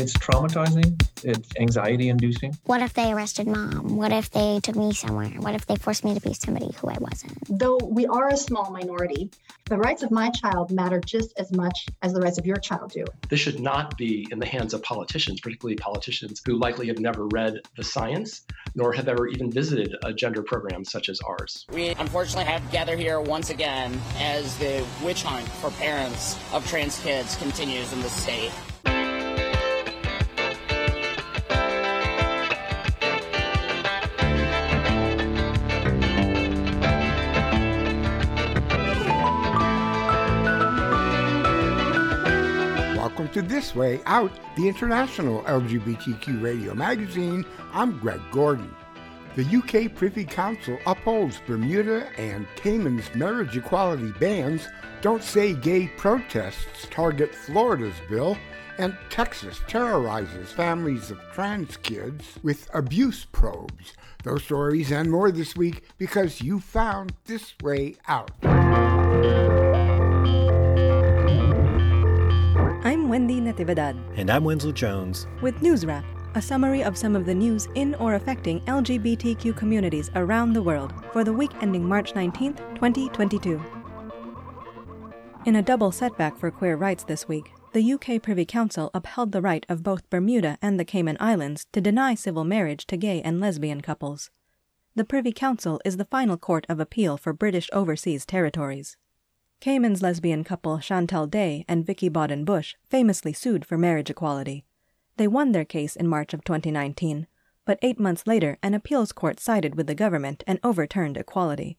It's traumatizing, it's anxiety inducing. What if they arrested mom? What if they took me somewhere? What if they forced me to be somebody who I wasn't? Though we are a small minority, the rights of my child matter just as much as the rights of your child do. This should not be in the hands of politicians, particularly politicians who likely have never read the science nor have ever even visited a gender program such as ours. We unfortunately have to gather here once again as the witch hunt for parents of trans kids continues in the state. To This Way Out, the international LGBTQ radio magazine. I'm Greg Gordon. The UK Privy Council upholds Bermuda and Cayman's marriage equality bans, don't say gay protests target Florida's bill, and Texas terrorizes families of trans kids with abuse probes. Those stories and more this week because you found This Way Out. Wendy Natividad. And I'm Wenzel Jones. With News Wrap, a summary of some of the news in or affecting LGBTQ communities around the world for the week ending March 19th, 2022. In a double setback for queer rights this week, the UK Privy Council upheld the right of both Bermuda and the Cayman Islands to deny civil marriage to gay and lesbian couples. The Privy Council is the final court of appeal for British overseas territories. Cayman's lesbian couple Chantal Day and Vicky Bodden Bush famously sued for marriage equality. They won their case in March of 2019, but eight months later, an appeals court sided with the government and overturned equality.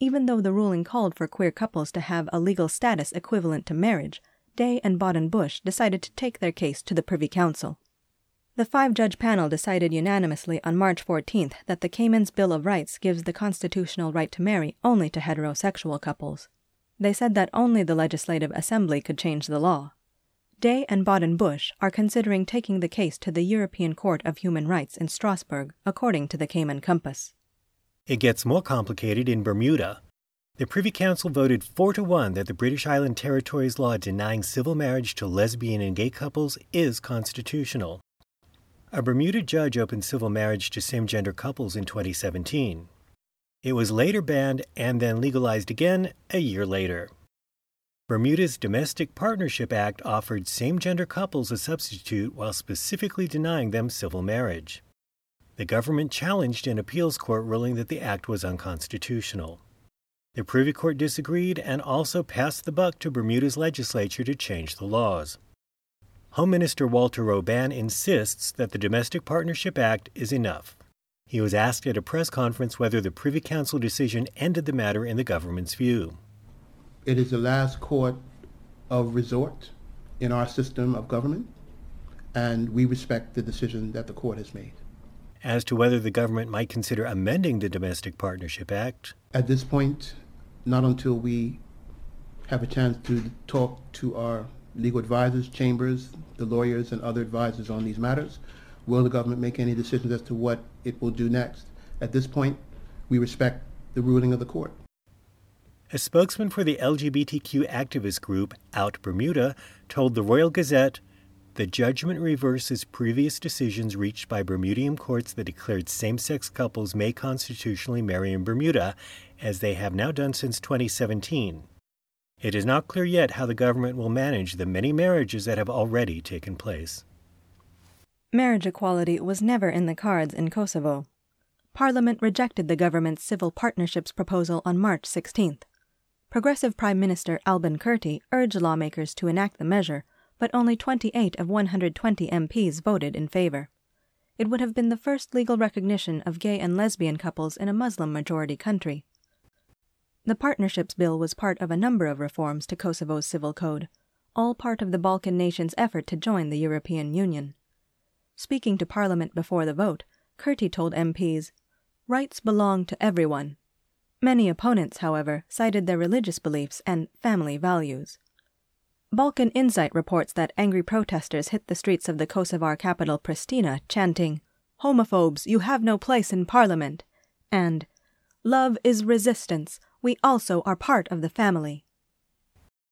Even though the ruling called for queer couples to have a legal status equivalent to marriage, Day and Bodden Bush decided to take their case to the Privy Council. The five judge panel decided unanimously on March 14th that the Cayman's Bill of Rights gives the constitutional right to marry only to heterosexual couples. They said that only the Legislative Assembly could change the law. Day and Bodden Bush are considering taking the case to the European Court of Human Rights in Strasbourg, according to the Cayman Compass. It gets more complicated in Bermuda. The Privy Council voted 4 to 1 that the British Island Territories law denying civil marriage to lesbian and gay couples is constitutional. A Bermuda judge opened civil marriage to same gender couples in 2017. It was later banned and then legalized again a year later. Bermuda's Domestic Partnership Act offered same gender couples a substitute while specifically denying them civil marriage. The government challenged an appeals court ruling that the act was unconstitutional. The Privy Court disagreed and also passed the buck to Bermuda's legislature to change the laws. Home Minister Walter Roban insists that the Domestic Partnership Act is enough. He was asked at a press conference whether the Privy Council decision ended the matter in the government's view. It is the last court of resort in our system of government, and we respect the decision that the court has made. As to whether the government might consider amending the Domestic Partnership Act, At this point, not until we have a chance to talk to our legal advisors, chambers, the lawyers, and other advisors on these matters, will the government make any decisions as to what it will do next. At this point, we respect the ruling of the court. a spokesman for the LGBTQ activist group Out Bermuda told the Royal Gazette the judgment reverses previous decisions reached by Bermudian courts that declared same sex couples may constitutionally marry in Bermuda, as they have now done since 2017. It is not clear yet how the government will manage the many marriages that have already taken place. Marriage equality was never in the cards in Kosovo. Parliament rejected the government's civil partnerships proposal on March 16th. Progressive Prime Minister Albin Kurti urged lawmakers to enact the measure, but only 28 of 120 MPs voted in favor. It would have been the first legal recognition of gay and lesbian couples in a Muslim majority country. The Partnerships Bill was part of a number of reforms to Kosovo's civil code, all part of the Balkan nation's effort to join the European Union. Speaking to Parliament before the vote, Kurti told MPs, Rights belong to everyone. Many opponents, however, cited their religious beliefs and family values. Balkan Insight reports that angry protesters hit the streets of the Kosovar capital Pristina chanting, Homophobes, you have no place in parliament, and Love is resistance, we also are part of the family.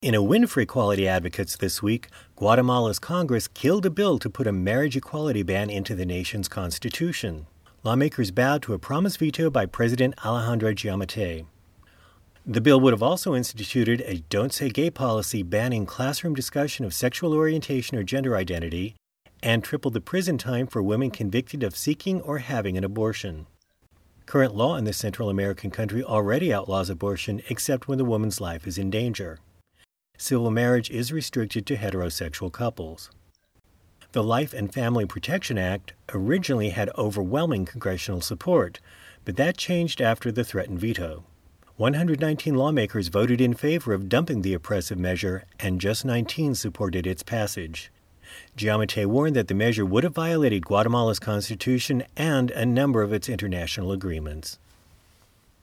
In a win for equality advocates this week, Guatemala's Congress killed a bill to put a marriage equality ban into the nation's constitution. Lawmakers bowed to a promised veto by President Alejandro Giammattei. The bill would have also instituted a Don't Say Gay policy banning classroom discussion of sexual orientation or gender identity and tripled the prison time for women convicted of seeking or having an abortion. Current law in the Central American country already outlaws abortion except when the woman's life is in danger. Civil marriage is restricted to heterosexual couples. The Life and Family Protection Act originally had overwhelming congressional support, but that changed after the threatened veto. 119 lawmakers voted in favor of dumping the oppressive measure, and just 19 supported its passage. Giammattei warned that the measure would have violated Guatemala's constitution and a number of its international agreements.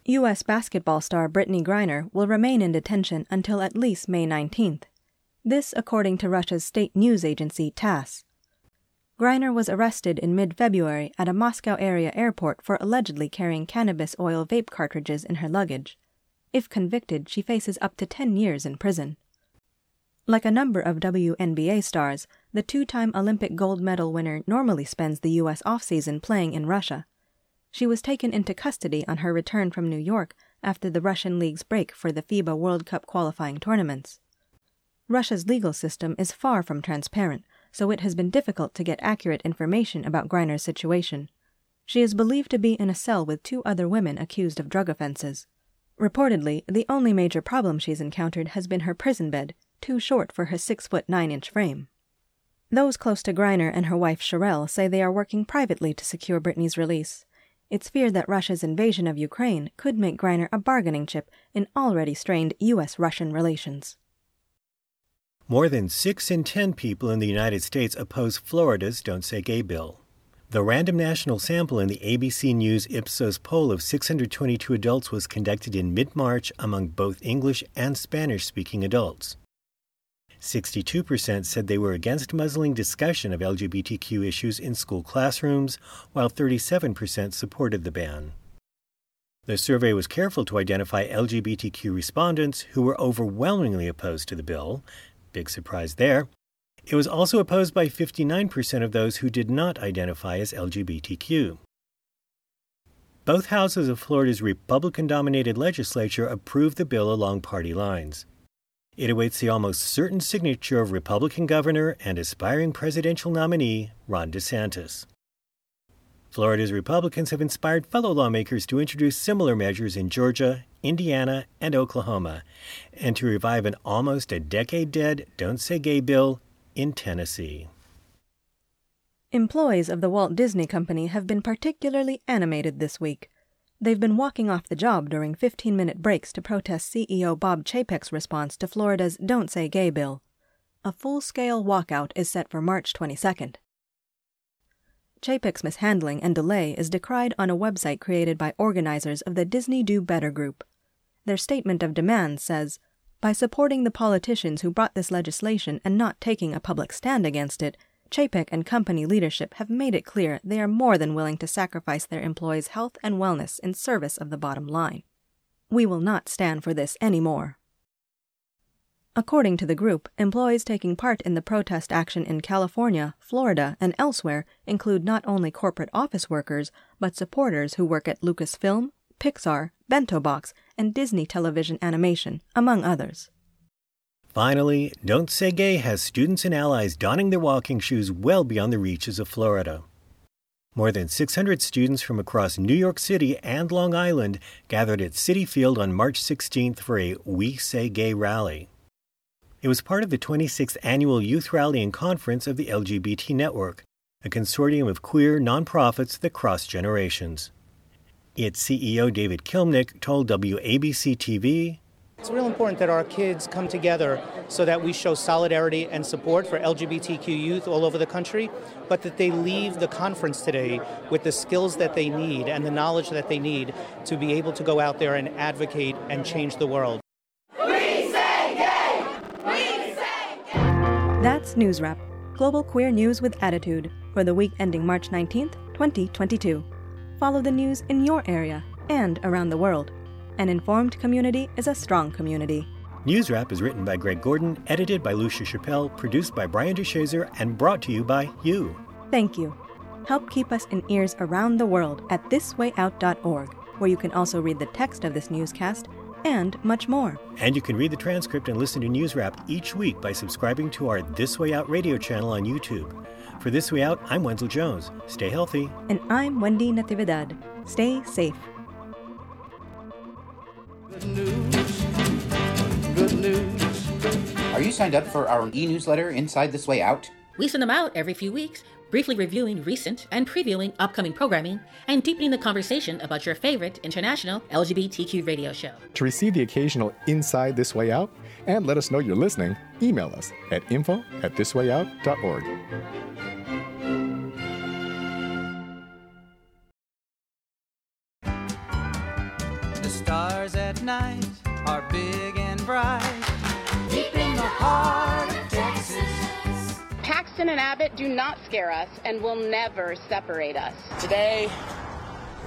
U.S. basketball star Brittney Griner will remain in detention until at least May 19th. This, according to Russia's state news agency TASS. Griner was arrested in mid February at a Moscow area airport for allegedly carrying cannabis oil vape cartridges in her luggage. If convicted, she faces up to 10 years in prison. Like a number of WNBA stars, the two time Olympic gold medal winner normally spends the U.S. offseason playing in Russia. She was taken into custody on her return from New York after the Russian league's break for the FIBA World Cup qualifying tournaments. Russia's legal system is far from transparent, so it has been difficult to get accurate information about Griner's situation. She is believed to be in a cell with two other women accused of drug offenses. Reportedly, the only major problem she's encountered has been her prison bed, too short for her six foot nine inch frame. Those close to Griner and her wife Cherelle say they are working privately to secure Brittney's release. It's feared that Russia's invasion of Ukraine could make Griner a bargaining chip in already strained U.S. Russian relations. More than 6 in 10 people in the United States oppose Florida's Don't Say Gay bill. The random national sample in the ABC News Ipsos poll of 622 adults was conducted in mid March among both English and Spanish speaking adults. 62% said they were against muzzling discussion of LGBTQ issues in school classrooms, while 37% supported the ban. The survey was careful to identify LGBTQ respondents who were overwhelmingly opposed to the bill. Big surprise there. It was also opposed by 59% of those who did not identify as LGBTQ. Both houses of Florida's Republican dominated legislature approved the bill along party lines. It awaits the almost certain signature of Republican governor and aspiring presidential nominee Ron DeSantis. Florida's Republicans have inspired fellow lawmakers to introduce similar measures in Georgia, Indiana, and Oklahoma, and to revive an almost a decade dead Don't Say Gay bill in Tennessee. Employees of the Walt Disney Company have been particularly animated this week. They've been walking off the job during 15 minute breaks to protest CEO Bob Chapek's response to Florida's Don't Say Gay bill. A full scale walkout is set for March 22nd. Chapek's mishandling and delay is decried on a website created by organizers of the Disney Do Better group. Their statement of demand says By supporting the politicians who brought this legislation and not taking a public stand against it, Chapek and company leadership have made it clear they are more than willing to sacrifice their employees' health and wellness in service of the bottom line. We will not stand for this anymore. According to the group, employees taking part in the protest action in California, Florida, and elsewhere include not only corporate office workers, but supporters who work at Lucasfilm, Pixar, Bento Box, and Disney Television Animation, among others. Finally, Don't Say Gay has students and allies donning their walking shoes well beyond the reaches of Florida. More than 600 students from across New York City and Long Island gathered at Citi Field on March 16th for a We Say Gay rally. It was part of the 26th annual Youth Rally and Conference of the LGBT Network, a consortium of queer nonprofits that cross generations. Its CEO David Kilmnick told WABC TV It's real important that our kids come together so that we show solidarity and support for LGBTQ youth all over the country, but that they leave the conference today with the skills that they need and the knowledge that they need to be able to go out there and advocate and change the world. We say gay! We say gay! That's News Wrap, global queer news with attitude, for the week ending March 19th, 2022. Follow the news in your area and around the world. An informed community is a strong community. News Wrap is written by Greg Gordon, edited by Lucia Chappelle, produced by Brian DeShazer, and brought to you by you. Thank you. Help keep us in ears around the world at thiswayout.org, where you can also read the text of this newscast and much more. And you can read the transcript and listen to News Wrap each week by subscribing to our This Way Out radio channel on YouTube. For This Way Out, I'm Wenzel Jones. Stay healthy. And I'm Wendy Natividad. Stay safe. Good news. Good news. Are you signed up for our e newsletter, Inside This Way Out? We send them out every few weeks, briefly reviewing recent and previewing upcoming programming and deepening the conversation about your favorite international LGBTQ radio show. To receive the occasional Inside This Way Out and let us know you're listening, email us at info at thiswayout.org. stars at night are big and bright. Deep in the heart of Texas. Paxton and Abbott do not scare us and will never separate us. Today,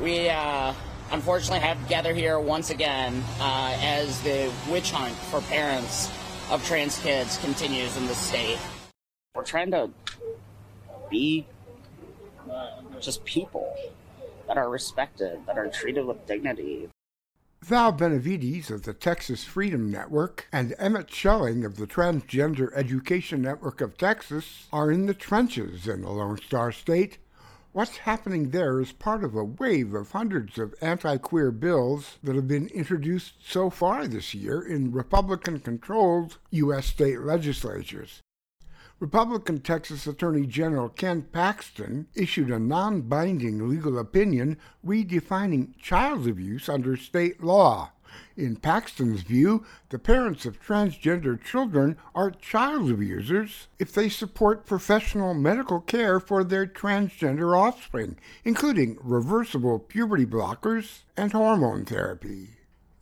we uh, unfortunately have to gather here once again uh, as the witch hunt for parents of trans kids continues in the state. We're trying to be just people that are respected, that are treated with dignity. Val Benavides of the Texas Freedom Network and Emmett Schelling of the Transgender Education Network of Texas are in the trenches in the Lone Star State. What's happening there is part of a wave of hundreds of anti queer bills that have been introduced so far this year in Republican controlled U.S. state legislatures. Republican Texas Attorney General Ken Paxton issued a non binding legal opinion redefining child abuse under state law. In Paxton's view, the parents of transgender children are child abusers if they support professional medical care for their transgender offspring, including reversible puberty blockers and hormone therapy.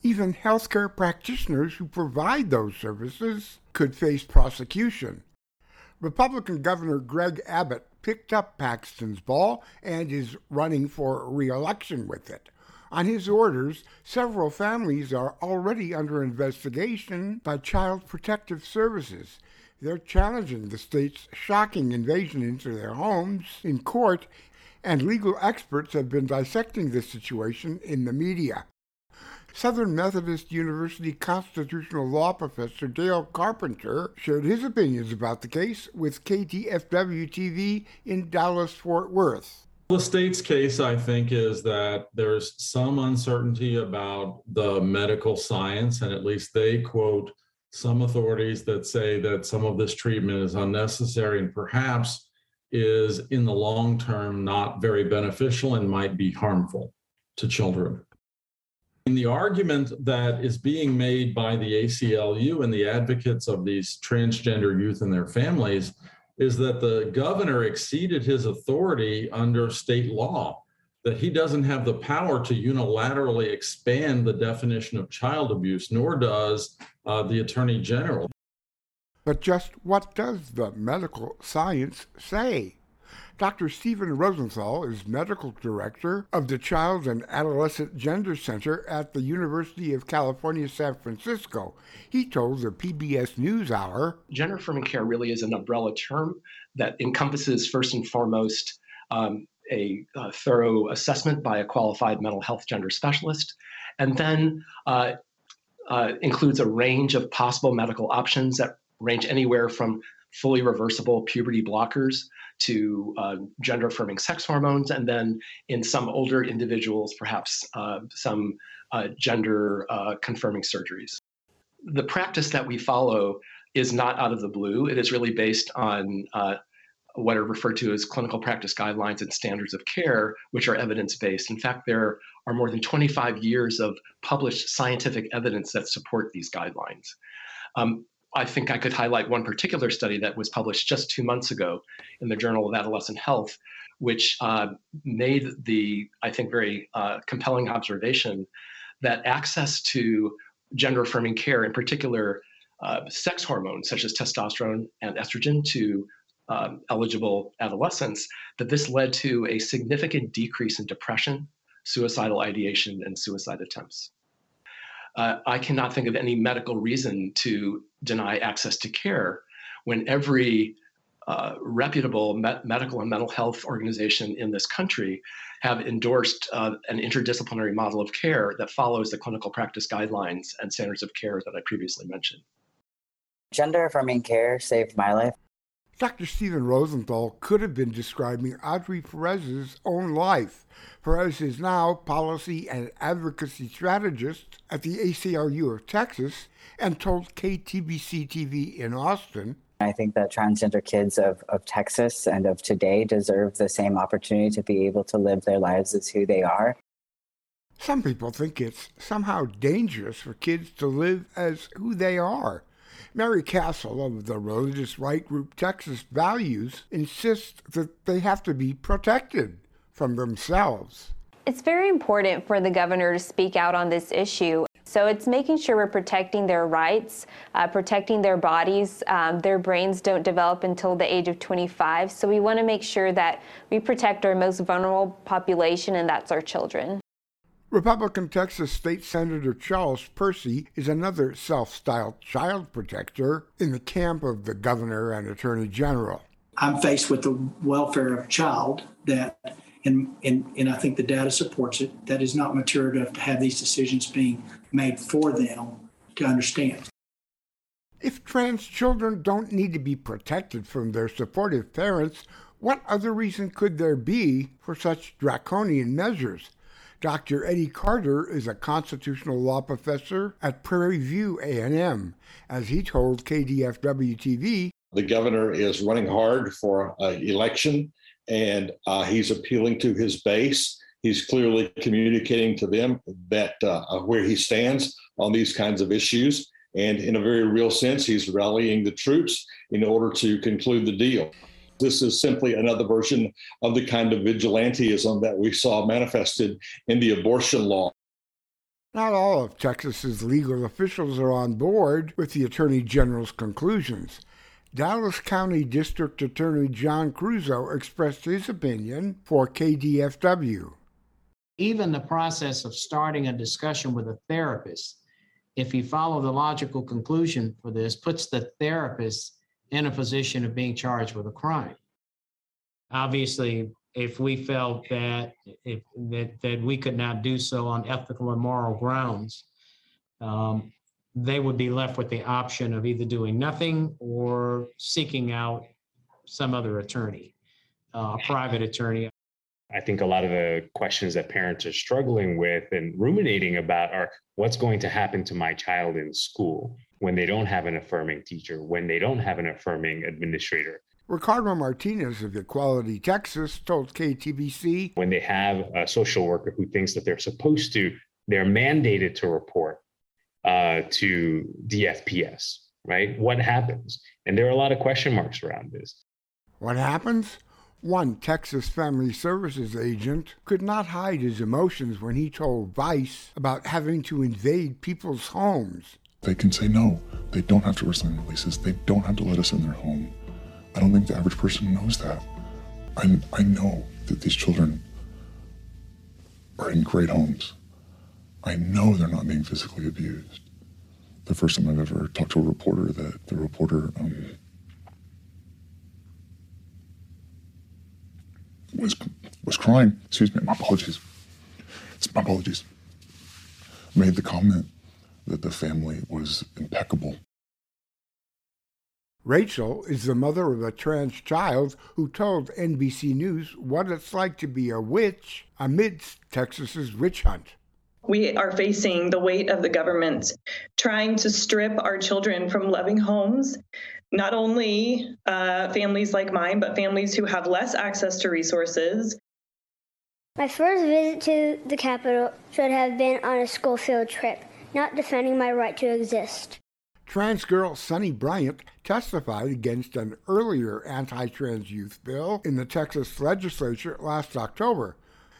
Even healthcare practitioners who provide those services could face prosecution. Republican Governor Greg Abbott picked up Paxton's ball and is running for re election with it. On his orders, several families are already under investigation by Child Protective Services. They're challenging the state's shocking invasion into their homes in court, and legal experts have been dissecting the situation in the media. Southern Methodist University constitutional law professor Dale Carpenter shared his opinions about the case with KDFW TV in Dallas Fort Worth. The state's case, I think, is that there's some uncertainty about the medical science, and at least they quote some authorities that say that some of this treatment is unnecessary and perhaps is in the long term not very beneficial and might be harmful to children. And the argument that is being made by the ACLU and the advocates of these transgender youth and their families is that the governor exceeded his authority under state law, that he doesn't have the power to unilaterally expand the definition of child abuse, nor does uh, the attorney general. But just what does the medical science say? Dr. Stephen Rosenthal is medical director of the Child and Adolescent Gender Center at the University of California, San Francisco. He told the PBS NewsHour Gender affirming care really is an umbrella term that encompasses, first and foremost, um, a, a, thorough assessment by a qualified mental health gender specialist, and then uh, uh, includes a range of possible medical options that range anywhere from fully reversible puberty blockers to uh, gender affirming sex hormones, and then in some older individuals, perhaps uh, some uh, gender uh, confirming surgeries. The practice that we follow is not out of the blue. It is really based on uh, what are referred to as clinical practice guidelines and standards of care, which are evidence based. In fact, there are more than 25 years of published scientific evidence that support these guidelines. Um, I think I could highlight one particular study that was published just two months ago in the Journal of Adolescent Health, which uh, made the, I think, very uh, compelling observation that access to gender affirming care, in particular uh, sex hormones such as testosterone and estrogen, to um, eligible adolescents, that this led to a significant decrease in depression, suicidal ideation, and suicide attempts. Uh, I cannot think of any medical reason to deny access to care when every uh, reputable me- medical and mental health organization in this country have endorsed uh, an interdisciplinary model of care that follows the clinical practice guidelines and standards of care that I previously mentioned. Gender affirming care saved my life. Dr. Stephen Rosenthal could have been describing Audrey Perez's own life. Perez is now policy and advocacy strategist at the ACLU of Texas and told KTBC TV in Austin. I think that transgender kids of, of Texas and of today deserve the same opportunity to be able to live their lives as who they are. Some people think it's somehow dangerous for kids to live as who they are. Mary Castle of the religious right group Texas Values insists that they have to be protected from themselves. It's very important for the governor to speak out on this issue. So it's making sure we're protecting their rights, uh, protecting their bodies. Um, their brains don't develop until the age of 25. So we want to make sure that we protect our most vulnerable population, and that's our children. Republican Texas State Senator Charles Perry is another self styled child protector in the camp of the governor and attorney general. I'm faced with the welfare of a child that, and, and, and I think the data supports it, that is not mature enough to have these decisions being made for them to understand. If trans children don't need to be protected from their supportive parents, what other reason could there be for such draconian measures? Dr. Eddie Carter is a constitutional law professor at Prairie View A&M. As he told KDFW TV, the governor is running hard for an election and uh, he's appealing to his base. He's clearly communicating to them that uh, where he stands on these kinds of issues. And in a very real sense, he's rallying the troops in order to conclude the deal. This is simply another version of the kind of vigilantism that we saw manifested in the abortion law. Not all of Texas's legal officials are on board with the Attorney General's conclusions. Dallas County District Attorney John Creuzot expressed his opinion for KDFW. Even the process of starting a discussion with a therapist, if you follow the logical conclusion for this, puts the therapist in a position of being charged with a crime. Obviously, if we felt that if, that that we could not do so on ethical and moral grounds, um, they would be left with the option of either doing nothing or seeking out some other attorney, uh, a private attorney. I think a lot of the questions that parents are struggling with and ruminating about are what's going to happen to my child in school when they don't have an affirming teacher, when they don't have an affirming administrator. Ricardo Martinez of Equality Texas told KTBC when they have a social worker who thinks that they're supposed to, they're mandated to report uh, to DFPS, right? What happens? And there are a lot of question marks around this. What happens? One Texas Family Services agent could not hide his emotions when he told Vice about having to invade people's homes. They can say no. They don't have to resign releases. They don't have to let us in their home. I don't think the average person knows that. I, I know that these children are in great homes. I know they're not being physically abused. The first time I've ever talked to a reporter, that the reporter um, was was crying. Excuse me, my apologies. It's my apologies. Made the comment that the family was impeccable. Rachel is the mother of a trans child who told NBC News what it's like to be a witch amidst Texas's witch hunt. We are facing the weight of the government trying to strip our children from loving homes, not only uh, families like mine, but families who have less access to resources. My first visit to the Capitol should have been on a school field trip, not defending my right to exist. Trans girl Sunny Bryant testified against an earlier anti trans youth bill in the Texas legislature last October.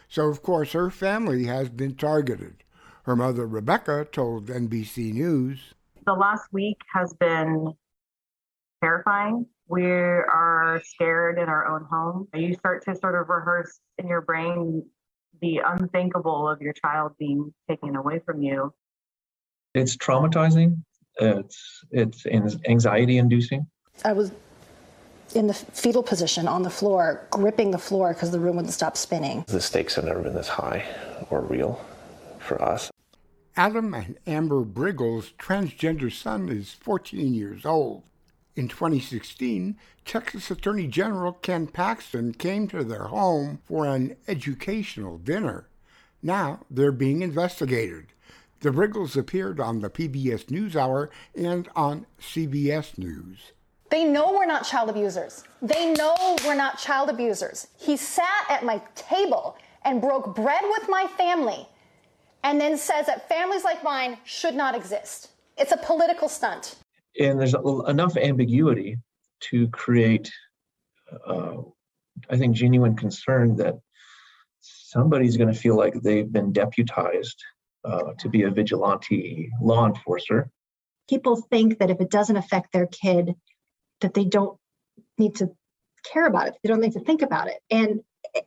So, of course, her family has been targeted. Her mother, Rebecca, told NBC News The last week has been terrifying. We are scared in our own home. You start to sort of rehearse in your brain the unthinkable of your child being taken away from you. It's traumatizing. It's it's anxiety inducing. I was in the fetal position on the floor, gripping the floor because the room wouldn't stop spinning. The stakes have never been this high or real for us. Adam and Amber Briggle's transgender son is 14 years old. In 2016, Texas Attorney General Ken Paxton came to their home for an educational dinner. Now they're being investigated. The Briggles appeared on the PBS NewsHour and on CBS News. They know we're not child abusers. They know we're not child abusers. He sat at my table and broke bread with my family and then says that families like mine should not exist. It's a political stunt. And there's enough ambiguity to create, uh, I think, genuine concern that somebody's going to feel like they've been deputized uh, to be a vigilante law enforcer. People think that if it doesn't affect their kid, that they don't need to care about it. They don't need to think about it. And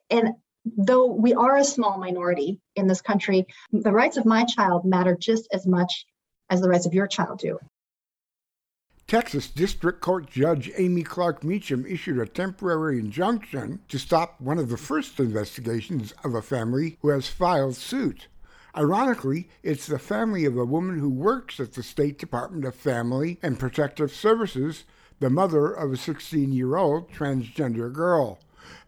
and though we are a small minority in this country, the rights of my child matter just as much as the rights of your child do. Texas District Court Judge Amy Clark Meachum issued a temporary injunction to stop one of the first investigations of a family who has filed suit. Ironically, it's the family of a woman who works at the State Department of Family and Protective Services, the mother of a 16 year old transgender girl.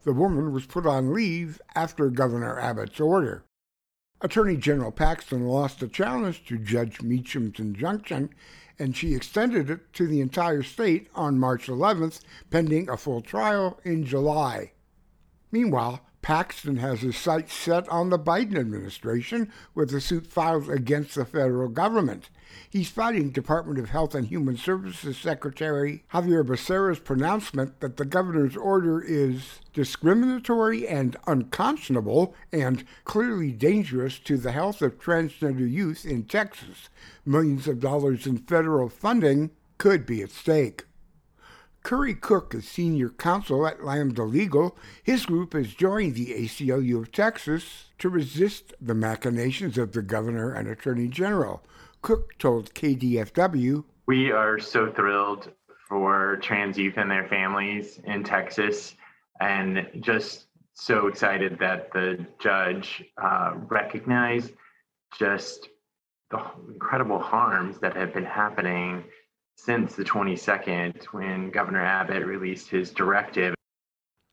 The woman was put on leave after Governor Abbott's order. Attorney General Paxton lost a challenge to Judge Meachum's injunction, and she extended it to the entire state on March 11th, pending a full trial in July. Meanwhile, Paxton has his sights set on the Biden administration with a suit filed against the federal government. He's fighting Department of Health and Human Services Secretary Xavier Becerra's pronouncement that the governor's order is discriminatory and unconscionable and clearly dangerous to the health of transgender youth in Texas. Millions of dollars in federal funding could be at stake. Currey Cook is senior counsel at Lambda Legal. His group has joined the ACLU of Texas to resist the machinations of the governor and attorney general. Cook told KDFW We are so thrilled for trans youth and their families in Texas and just so excited that the judge uh, recognized just the incredible harms that have been happening since the 22nd when Governor Abbott released his directive.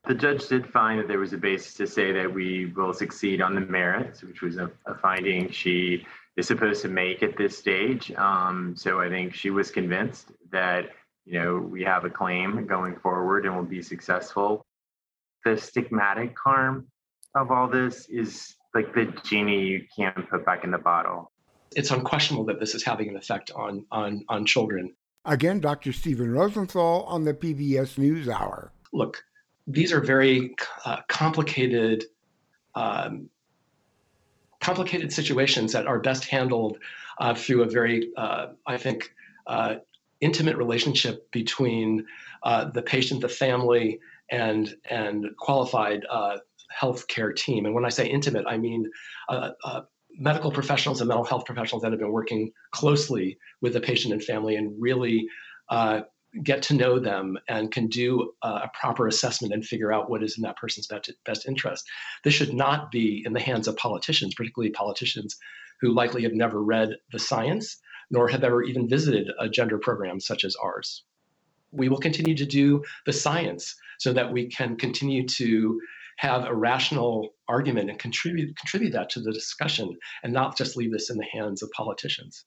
The judge did find that there was a basis to say that we will succeed on the merits, which was a, a finding she is supposed to make at this stage. Um, so I think she was convinced that you know we have a claim going forward and will be successful. The stigmatic harm of all this is like the genie you can't put back in the bottle. It's unquestionable that this is having an effect on on on children. Again, Dr. Stephen Rosenthal on the PBS NewsHour. Look, these are very uh, complicated, um, complicated situations that are best handled uh, through a very, uh, I think, uh, intimate relationship between uh, the patient, the family, and and qualified uh, healthcare team. And when I say intimate, I mean medical professionals and mental health professionals that have been working closely with the patient and family and really uh, get to know them and can do uh, a proper assessment and figure out what is in that person's best, best interest. This should not be in the hands of politicians, particularly politicians who likely have never read the science nor have ever even visited a gender program such as ours. We will continue to do the science so that we can continue to have a rational argument and contribute contribute that to the discussion and not just leave this in the hands of politicians.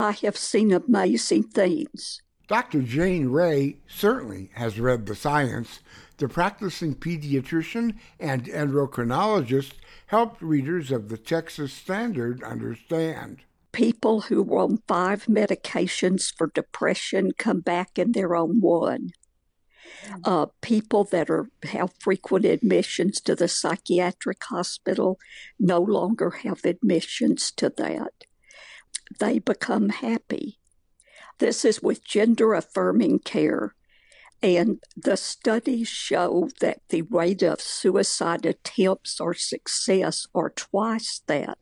I have seen amazing things. Dr. Jane Ray certainly has read the science. The practicing pediatrician and endocrinologist helped readers of the Texas Standard understand. People who were on five medications for depression come back and they're on one uh, people that are have frequent admissions to the psychiatric hospital no longer have admissions to that. They become happy. This is with gender affirming care. And the studies show that the rate of suicide attempts or success are twice that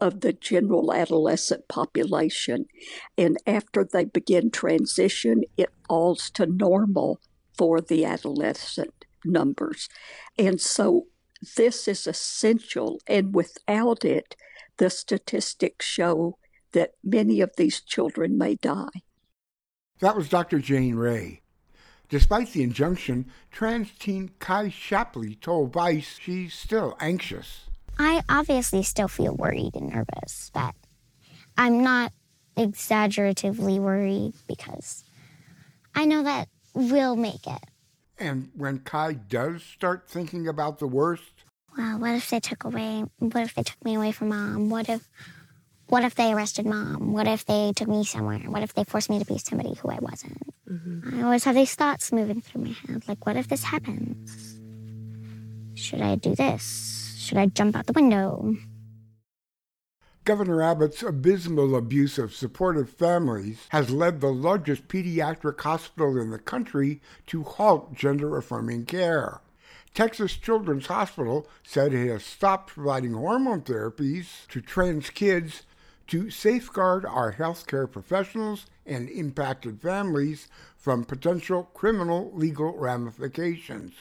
of the general adolescent population. And after they begin transition, it falls to normal for the adolescent numbers. And so this is essential. And without it, the statistics show that many of these children may die. That was Dr. Jane Ray. Despite the injunction, trans teen Kai Shapley told Vice she's still anxious. I obviously still feel worried and nervous, but I'm not exaggeratively worried because I know that we'll make it. And when Kai does start thinking about the worst, well, what if they took away? What if they took me away from mom? What if, what if they arrested mom? What if they took me somewhere? What if they forced me to be somebody who I wasn't? Mm-hmm. I always have these thoughts moving through my head, like, what if this happens? Should I do this? Should I jump out the window? Governor Abbott's abysmal abuse of supportive families has led the largest pediatric hospital in the country to halt gender affirming care. Texas Children's Hospital said it has stopped providing hormone therapies to trans kids to safeguard our healthcare professionals and impacted families from potential criminal legal ramifications.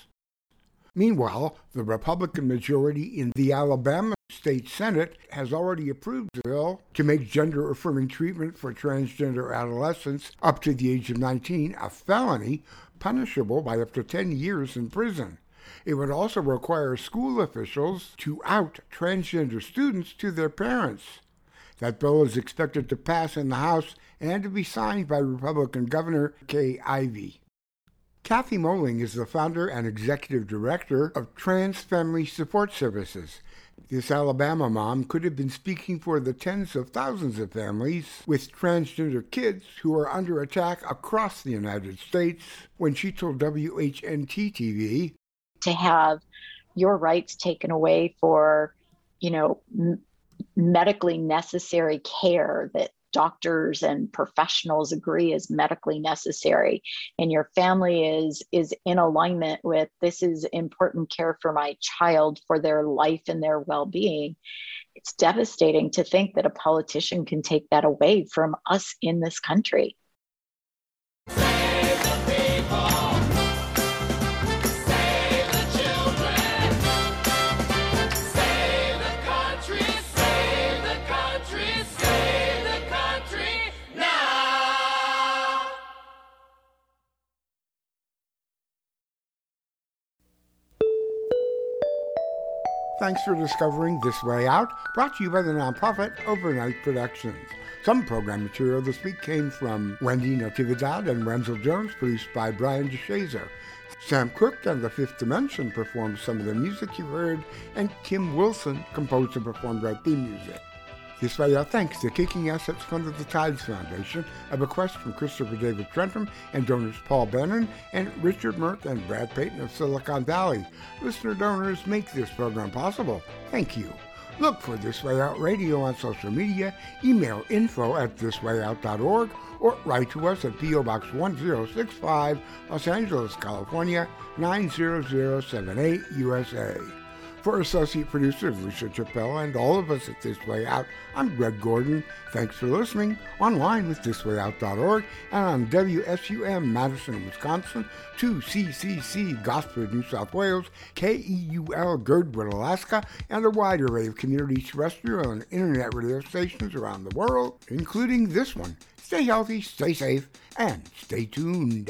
Meanwhile, the Republican majority in the Alabama State Senate has already approved a bill to make gender affirming treatment for transgender adolescents up to the age of 19 a felony punishable by up to 10 years in prison. It would also require school officials to out transgender students to their parents. That bill is expected to pass in the House and to be signed by Republican Governor Kay Ivey. Kathie Moehlig is the founder and executive director of Trans Family Support Services. This Alabama mom could have been speaking for the tens of thousands of families with transgender kids who are under attack across the United States when she told WHNT TV to have your rights taken away for, you know, m- medically necessary care that doctors and professionals agree is medically necessary. And your family is is in alignment with this is important care for my child for their life and their well-being. It's devastating to think that a politician can take that away from us in this country Thanks for discovering This Way Out, brought to you by the nonprofit Overnight Productions. Some program material this week came from Wendy Natividad and Wenzel Jones, produced by Brian DeShazer. Sam Cooke and the Fifth Dimension performed some of the music you heard, and Kim Wilson composed and performed our theme music. This way, our thanks to Kicking Assets Fund of the Tides Foundation, a bequest from Christopher David Trentham and donors Paul Bannon and Richard Merck and Brad Payton of Silicon Valley. Listener donors make this program possible. Thank you. Look for This Way Out Radio on social media, email info at thiswayout.org, or write to us at P.O. Box 1065, Los Angeles, California, 90078, USA. For associate producer Lucia Chappelle and all of us at This Way Out, I'm Greg Gordon. Thanks for listening online with thiswayout.org and on WSUM Madison, Wisconsin, 2CCC Gosford, New South Wales, KEUL Girdwood, Alaska, and a wide array of community terrestrial and internet radio stations around the world, including this one. Stay healthy, stay safe, and stay tuned.